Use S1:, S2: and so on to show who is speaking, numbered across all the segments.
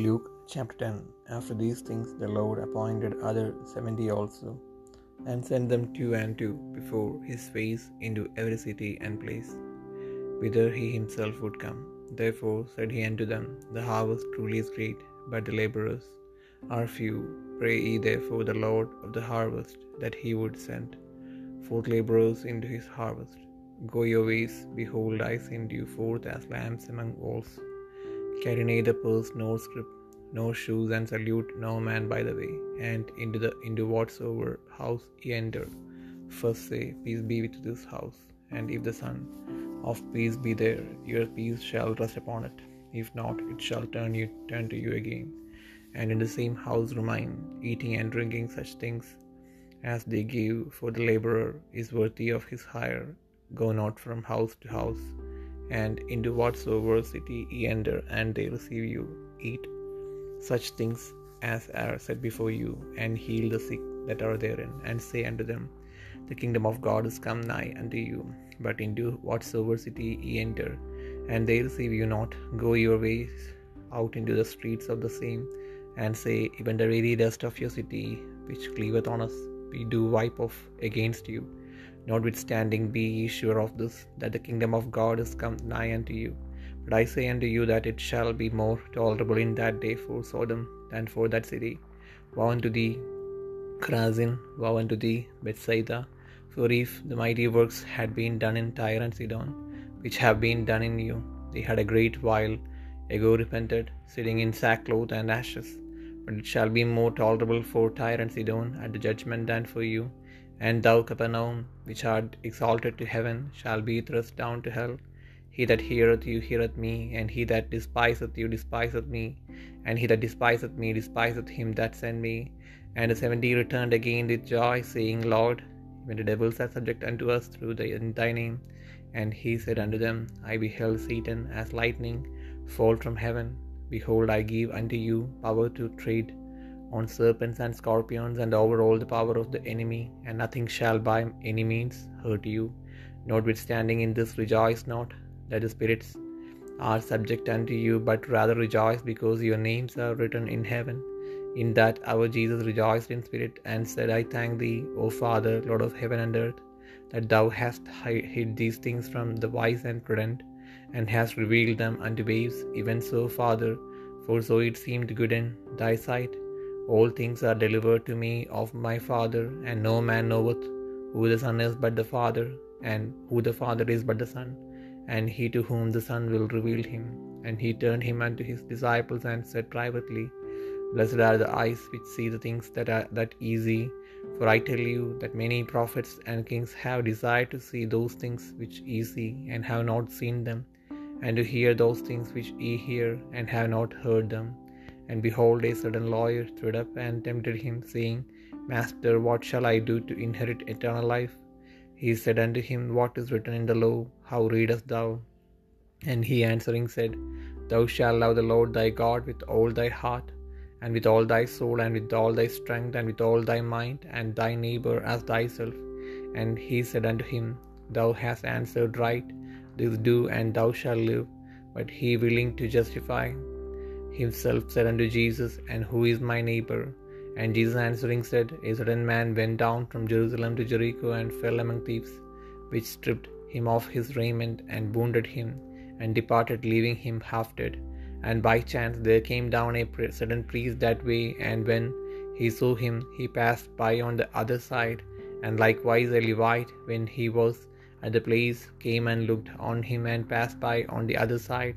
S1: Luke chapter 10 After these things the Lord appointed other seventy also, and sent them two and two before his face into every city and place, whither he himself would come. Therefore said he unto them, The harvest truly is great, but the laborers are few. Pray ye therefore the Lord of the harvest that he would send forth laborers into his harvest. Go your ways, behold, I send you forth as lambs among wolves. Carry neither purse nor scrip, nor shoes, and salute no man by the way. And into the into whatsoever house ye enter, first say, Peace be with this house. And if the son of peace be there, your peace shall rest upon it. If not, it shall turn you turn to you again. And in the same house remain, eating and drinking such things as they give, for the laborer is worthy of his hire. Go not from house to house, and into whatsoever city ye enter, and they receive you. Eat such things as are set before you, and heal the sick that are therein, and say unto them, The kingdom of God is come nigh unto you. But into whatsoever city ye enter, and they receive you not, go your ways out into the streets of the same, and say, Even the very dust of your city, which cleaveth on us, we do wipe off against you. Notwithstanding, be ye sure of this, that the kingdom of God is come nigh unto you. But I say unto you that it shall be more tolerable in that day for Sodom than for that city. Woe unto thee, Chorazin! Woe unto thee, Bethsaida! For if the mighty works had been done in Tyre and Sidon, which have been done in you, they had a great while ago repented, sitting in sackcloth and ashes. But it shall be more tolerable for Tyre and Sidon at the judgment than for you. And thou, Capernaum, which art exalted to heaven, shall be thrust down to hell. He that heareth you heareth me, and he that despiseth you despiseth me, and he that despiseth me despiseth him that sent me. And the seventy returned again with joy, saying, Lord, even the devils are subject unto us through the, thy name. And he said unto them, I beheld Satan as lightning fall from heaven. Behold, I give unto you power to tread on serpents and scorpions, and over all the power of the enemy, and nothing shall by any means hurt you. Notwithstanding in this rejoice not that the spirits are subject unto you, but rather rejoice because your names are written in heaven. In that hour Jesus rejoiced in spirit, and said, I thank thee, O Father, Lord of heaven and earth, that thou hast hid these things from the wise and prudent, and hast revealed them unto babes. Even so, Father, for so it seemed good in thy sight. All things are delivered to me of my Father, and no man knoweth who the Son is but the Father, and who the Father is but the Son, and he to whom the Son will reveal him. And he turned him unto his disciples and said privately, Blessed are the eyes which see the things that are that easy. For I tell you that many prophets and kings have desired to see those things which ye see, and have not seen them, and to hear those things which ye hear, and have not heard them. And behold, a certain lawyer stood up and tempted him, saying, Master, what shall I do to inherit eternal life? He said unto him, What is written in the law? How readest thou? And he answering said, Thou shalt love the Lord thy God with all thy heart, and with all thy soul, and with all thy strength, and with all thy mind, and thy neighbor as thyself. And he said unto him, Thou hast answered right, this do, and thou shalt live. But he, willing to justify himself, said unto Jesus, And who is my neighbor? And Jesus answering said, A certain man went down from Jerusalem to Jericho, and fell among thieves, which stripped him of his raiment, and wounded him, and departed, leaving him half dead. And by chance there came down a certain priest that way, and when he saw him, he passed by on the other side. And likewise a Levite, when he was at the place, came and looked on him, and passed by on the other side.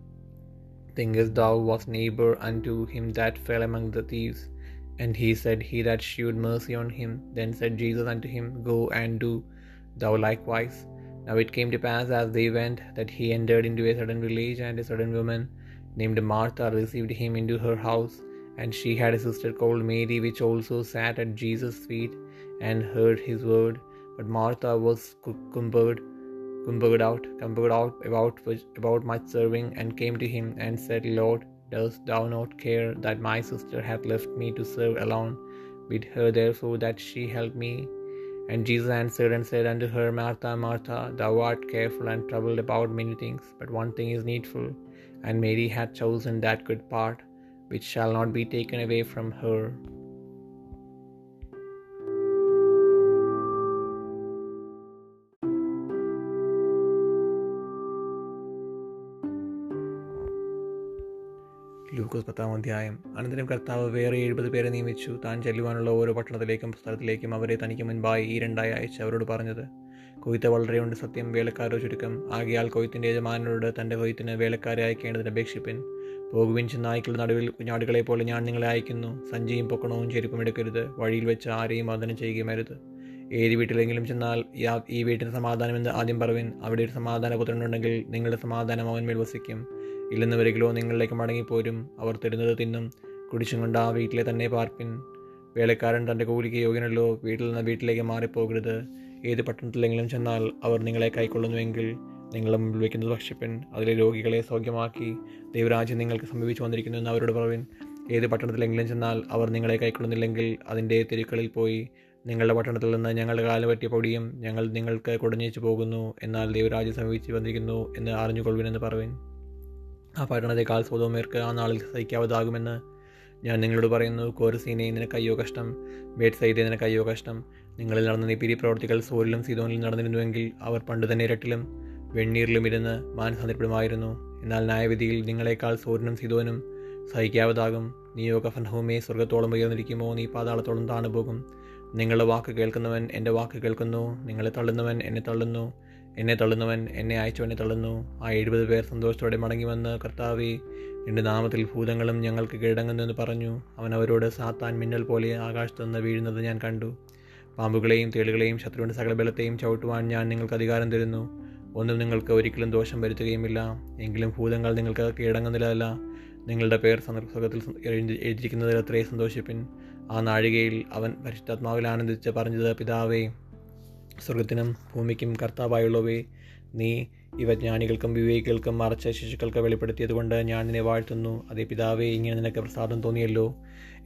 S1: thinkest thou was neighbor unto him that fell among the thieves? And he said, He that shewed mercy on him. Then said Jesus unto him, Go and do thou likewise. Now it came to pass as they went, that he entered into a certain village, and a certain woman named Martha received him into her house. And she had a sister called Mary, which also sat at Jesus' feet and heard his word. But Martha was cumbered, cumbered out, cumbered out about, about much serving, and came to him and said, Lord, dost thou not care that my sister hath left me to serve alone? Bid her therefore that she help me. And Jesus answered and said unto her, Martha, Martha, thou art careful and troubled about many things, but one thing is needful, and Mary hath chosen that good part, which shall not be taken away from her. ലൂക്കോസ് പത്താം അധ്യായം. അനന്തരം കർത്താവ് വേറെ എഴുപത് പേരെ നിയമിച്ചു. താൻ ചെല്ലുവാനുള്ള ഓരോ പട്ടണത്തിലേക്കും സ്ഥലത്തിലേക്കും അവരെ തനിക്ക് മുൻപായി ഈ രണ്ടായി അയച്ച് അവരോട് പറഞ്ഞത്. കൊയ്ത്ത് വളരെയുണ്ട് സത്യം വേലക്കാരോ ചുരുക്കം. ആകെയാൽ കൊയ്ത്തിന്റെ യജമാനോട് തന്റെ കൊയ്ത്തിന് വേലക്കാരെ അയക്കേണ്ടതിന് അപേക്ഷിപ്പിൻ. പോകുവിൻ നായ്ക്കളുടെ നടുവിൽ കുഞ്ഞാടുകളെ പോലെ ഞാൻ നിങ്ങളെ അയക്കുന്നു. സഞ്ചിയും പൊക്കണവും ചെരുപ്പും എടുക്കരുത്. വഴിയിൽ വെച്ച് ആരെയും വന്ദനം ചെയ്യുകയുമരുത്. ഏത് വീട്ടിലെങ്കിലും ചെന്നാൽ ഈ വീട്ടിന് സമാധാനമെന്ന് ആദ്യം പറവിൻ. അവിടെ ഒരു സമാധാന പുത്രനുണ്ടെങ്കിൽ നിങ്ങളുടെ സമാധാനം അവന്മേൽ വസിക്കും. ഇല്ലെന്ന് വരികിലോ നിങ്ങളിലേക്ക് മടങ്ങിപ്പോരും. അവർ തരുന്നത് തിന്നും കുടിച്ചും കൊണ്ട് ആ വീട്ടിലെ തന്നെ പാർപ്പിൻ. വേലക്കാരൻ തന്റെ കൂലിക്ക് യോഗ്യനല്ലോ വീട്ടിൽ നിന്ന് വീട്ടിലേക്ക് മാറിപ്പോകരുത്. ഏത് പട്ടണത്തിലെങ്കിലും ചെന്നാൽ അവർ നിങ്ങളെ കൈക്കൊള്ളുന്നുവെങ്കിൽ നിങ്ങളെ മുമ്പിൽ വയ്ക്കുന്നത് ഭക്ഷിപ്പിൻ. അതിലെ രോഗികളെ സൗഖ്യമാക്കി ദൈവരാജ്യം നിങ്ങൾക്ക് സമീപിച്ചു വന്നിരിക്കുന്നു എന്ന് അവരോട് പറവിൻ. ഏത് പട്ടണത്തിലെങ്കിലും ചെന്നാൽ അവർ നിങ്ങളെ കൈക്കൊള്ളുന്നില്ലെങ്കിൽ അതിന്റെ തെരുക്കളിൽ പോയി നിങ്ങളുടെ പട്ടണത്തിൽ നിന്ന് ഞങ്ങളുടെ കാലം പറ്റിയ പൊടിയും ഞങ്ങൾ നിങ്ങൾക്ക് കുടഞ്ഞേച്ചു പോകുന്നു എന്നാൽ ദൈവരാജ്യം സമീപിച്ച് വന്നിരിക്കുന്നു എന്ന് അറിഞ്ഞുകൊള്ളുവിനെന്ന് പറവിൻ. ആ പട്ടണത്തേക്കാൾ സ്വതോമേർക്ക് ആ നാളിൽ സഹിക്കാവതാകുമെന്ന് ഞാൻ നിങ്ങളോട് പറയുന്നു. കോരസീനെ നിനക്ക് അയ്യോ കഷ്ടം. ബേഡ് സൈദെ നിനക്ക് അയ്യോ കഷ്ടം. നിങ്ങളിൽ നടന്ന നിപിരി പ്രവർത്തികൾ സോലിലും സീതോനിലും നടന്നിരുന്നുവെങ്കിൽ അവർ പണ്ട് തന്നെ ഇരട്ടിലും വെണ്ണീറിലും ഇരുന്ന് മാനസാന്തരപ്പെടുമായിരുന്നു. എന്നാൽ ന്യായവിധിയിൽ നിങ്ങളെക്കാൾ സൂര്യനും സീതോനും സഹിക്കാവതാകും. നീയോ കഫൻഹോമേ സ്വർഗത്തോളം ഉയർന്നിരിക്കുമോ? നീ പാതാളത്തോളം താണുപോകും. നിങ്ങളുടെ വാക്ക് കേൾക്കുന്നവൻ എന്റെ വാക്ക് കേൾക്കുന്നു. നിങ്ങളെ തള്ളുന്നവൻ എന്നെ തള്ളുന്നു. എന്നെ തള്ളുന്നവൻ എന്നെ അയച്ചവനെ തള്ളുന്നു. ആ എഴുപത് പേർ സന്തോഷത്തോടെ മടങ്ങി വന്ന് കർത്താവെ നിന്റെ നാമത്തിൽ ഭൂതങ്ങളും ഞങ്ങൾക്ക് കീഴടങ്ങുന്നുവെന്ന് പറഞ്ഞു. അവൻ അവരോട് സാത്താൻ മിന്നൽ പോലെ ആകാശത്തു നിന്ന് വീഴുന്നത് ഞാൻ കണ്ടു. പാമ്പുകളെയും തേളുകളെയും ശത്രുവിന്റെ സകല ബലത്തെയും ചവിട്ടുവാൻ ഞാൻ നിങ്ങൾക്ക് അധികാരം തരുന്നു. ഒന്നും നിങ്ങൾക്ക് ഒരിക്കലും ദോഷം വരുത്തുകയുമില്ല. എങ്കിലും ഭൂതങ്ങൾ നിങ്ങൾക്ക് കീഴടങ്ങുന്നില്ല നിങ്ങളുടെ പേർ സന്ദർഭത്തിൽ എഴുതിയിരിക്കുന്നതിൽ അത്രയും സന്തോഷിപ്പിൻ. ആ നാഴികയിൽ അവൻ പരിശുദ്ധാത്മാവിൽ ആനന്ദിച്ച് പറഞ്ഞത് പിതാവേ സ്വർഗത്തിനും ഭൂമിക്കും കർത്താവായുള്ളവേ നീ ഇവ ജ്ഞാനികൾക്കും വിവേകികൾക്കും മറച്ച ശിശുക്കൾക്ക് വെളിപ്പെടുത്തിയതുകൊണ്ട് ഞാൻ നിന്നെ വാഴ്ത്തുന്നു. അതേ പിതാവേ ഇങ്ങനെ നിനക്ക് പ്രസാദം തോന്നിയല്ലോ.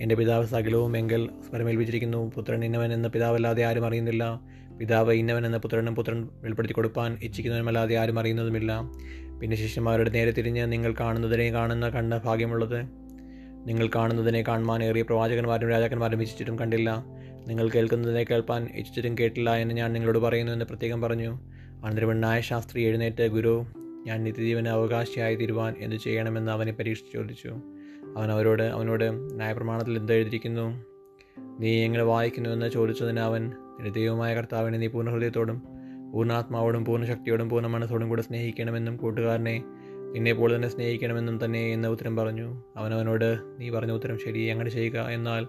S1: എന്റെ പിതാവ് സകലവും എങ്കിൽ സ്മരമേൽപ്പിച്ചിരിക്കുന്നു. പുത്രൻ ഇന്നവൻ എന്ന പിതാവല്ലാതെ ആരും അറിയുന്നില്ല. പിതാവ് ഇന്നവൻ എന്ന പുത്രനും പുത്രൻ വെളിപ്പെടുത്തി കൊടുപ്പാൻ ഇച്ഛിക്കുന്നവനുമല്ലാതെ ആരും അറിയുന്നതുമില്ല. പിന്നെ ശിഷ്യന്മാരുടെ നേരെ തിരിഞ്ഞ് നിങ്ങൾ കാണുന്നതിനെ കാണുന്ന കണ്ണ് ഭാഗ്യമുള്ളത്. നിങ്ങൾ കാണുന്നതിനെ കാണുവാൻ ഏറിയ പ്രവാചകന്മാരും രാജാക്കന്മാരും ഇച്ഛിച്ചിട്ടും കണ്ടില്ല. നിങ്ങൾ കേൾക്കുന്നതിനെ കേൾപ്പാൻ ഇച്ഛിച്ചിട്ടും കേട്ടില്ല എന്ന് ഞാൻ നിങ്ങളോട് പറയുന്നു എന്ന് പ്രത്യേകം പറഞ്ഞു. അനന്തരവണ്ണായ ശാസ്ത്രി എഴുന്നേറ്റ് ഗുരു ഞാൻ നിത്യജീവന് അവകാശിയായി തീരുവാൻ എന്ത് ചെയ്യണമെന്ന് അവനെ പരീക്ഷിച്ച് ചോദിച്ചു. അവൻ അവരോട് അവനോട് ന്യായപ്രമാണത്തിൽ എന്ത് എഴുതിയിരിക്കുന്നു? നീ എങ്ങനെ വായിക്കുന്നുവെന്ന് ചോദിച്ചതിന് അവൻ നിന്റെ ദൈവമായ കർത്താവിനെ നീ പൂർണ ഹൃദയത്തോടും പൂർണാത്മാവോടും പൂർണ ശക്തിയോടും പൂർണ മനസ്സോടും കൂടെ സ്നേഹിക്കണമെന്നും കൂട്ടുകാരനെ നിന്നെ പോലെ തന്നെ സ്നേഹിക്കണമെന്നും തന്നെ എന്ന ഉത്തരം പറഞ്ഞു. അവൻ അവനോട് നീ പറഞ്ഞ ഉത്തരം ശരി അങ്ങനെ ചെയ്യുക എന്നാൽ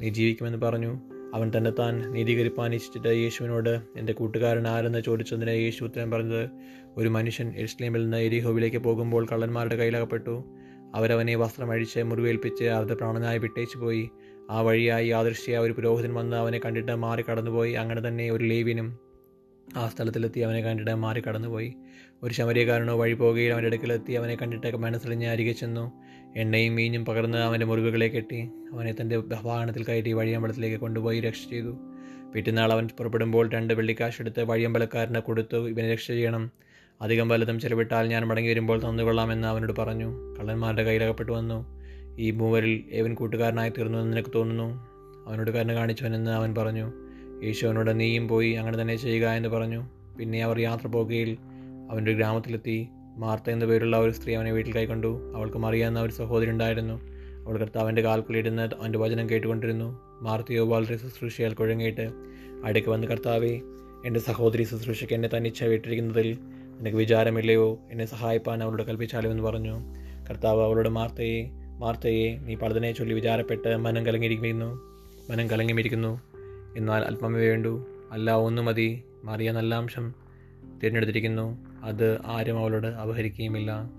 S1: നീ ജീവിക്കുമെന്ന് പറഞ്ഞു. അവൻ തന്നെ താൻ നീതീകരിപ്പാൻ ഇച്ഛിച്ചിട്ട് യേശുവിനോട് എന്റെ കൂട്ടുകാരൻ ആരെന്ന് ചോദിച്ചതിന് യേശു ഉത്തരം പറഞ്ഞത് ഒരു മനുഷ്യൻ എരുസ്ലേമിൽ നിന്ന് എരിഹോവിലേക്ക് പോകുമ്പോൾ കള്ളന്മാരുടെ കയ്യിലകപ്പെട്ടു. അവരവനെ വസ്ത്രം അഴിച്ച് മുറിവേൽപ്പിച്ച് അർദ്ധ പ്രാണനായി വിട്ടേച്ചു പോയി. ആ വഴിയായി യാദൃശ്യ ഒരു പുരോഹിതൻ വന്ന് അവനെ കണ്ടിട്ട് മാറി കടന്നുപോയി അങ്ങനെ തന്നെ ഒരു ലേവിനും ആ സ്ഥലത്തിലെത്തി അവനെ കണ്ടിട്ട് മാറി കടന്നുപോയി ഒരു ശമരിയക്കാരനോ വഴി പോകുകയിൽ അവന്റെ അടുക്കലെത്തി അവനെ കണ്ടിട്ട് മനസ്സറിഞ്ഞ് അരികെ ചെന്നു. എണ്ണയും മീഞ്ഞും പകർന്ന് അവന്റെ മുറിവുകളെ കെട്ടി അവനെ തന്റെ വാഹനത്തിൽ കയറ്റി വഴിയമ്പലത്തിലേക്ക് കൊണ്ടുപോയി രക്ഷ ചെയ്തു. പിറ്റന്നാൾ അവൻ പുറപ്പെടുമ്പോൾ രണ്ട് വെള്ളിക്കാശെടുത്ത് വഴിയമ്പലക്കാരനെ കൊടുത്തു. ഇവനെ രക്ഷ ചെയ്യണം. അധികം വലുതും ചെലവിട്ടാൽ ഞാൻ മടങ്ങി വരുമ്പോൾ തന്നുകൊള്ളാമെന്ന് അവനോട് പറഞ്ഞു. കള്ളന്മാരുടെ കയ്യിലകപ്പെട്ടു വന്നു. ഈ മൂവരിൽ ഏവൻ കൂട്ടുകാരനായി തീർന്നു എന്ന് നിനക്ക് തോന്നുന്നു അവനോട് കരുണ കാണിച്ചവനെന്ന് അവൻ പറഞ്ഞു. യേശുവിനോട് നീയും പോയി അങ്ങനെ തന്നെ ചെയ്യുക എന്ന് പറഞ്ഞു. പിന്നെ അവർ യാത്ര പോകുകയിൽ അവന്റെ ഗ്രാമത്തിലെത്തി. മാർത്ത എന്ന പേരുള്ള ഒരു സ്ത്രീ അവനെ വീട്ടിൽ കൈക്കൊണ്ടു. അവൾക്ക് മറിയാവുന്ന ഒരു സഹോദരി ഉണ്ടായിരുന്നു. അവൾ കർത്താവിന്റെ കാൽക്കുള്ളിരുന്ന് അവന്റെ വചനം കേട്ടുകൊണ്ടിരുന്നു. മാർത്തയോ വളരെ ശുശ്രൂഷയാൽ കുഴങ്ങിയിട്ട് അടുക്ക് വന്ന് കർത്താവേ എന്റെ സഹോദരി ശുശ്രൂഷയ്ക്ക് എന്നെ തന്നിച്ച വിട്ടിരിക്കുന്നതിൽ നിനക്ക് വിചാരമില്ലയോ? എന്നെ സഹായിപ്പാൻ അവളോട് കൽപ്പിച്ചാലോ? എന്ന് പറഞ്ഞു. കർത്താവ് അവളോട് മാർത്തയെ മാർത്തയെ നീ പലതിനെ ചൊല്ലി വിചാരപ്പെട്ട് മനം കലങ്ങിയിരിക്കുന്നു മനം കലങ്ങിയിരിക്കുന്നു എന്നാൽ അല്പമേ വേണ്ടു. അല്ല ഒന്നു മതി. മാറിയ നല്ല അംശം തിരഞ്ഞെടുത്തിരിക്കുന്നു. അത് ആരും അവളോട് അപഹരിക്കുകയുമില്ല.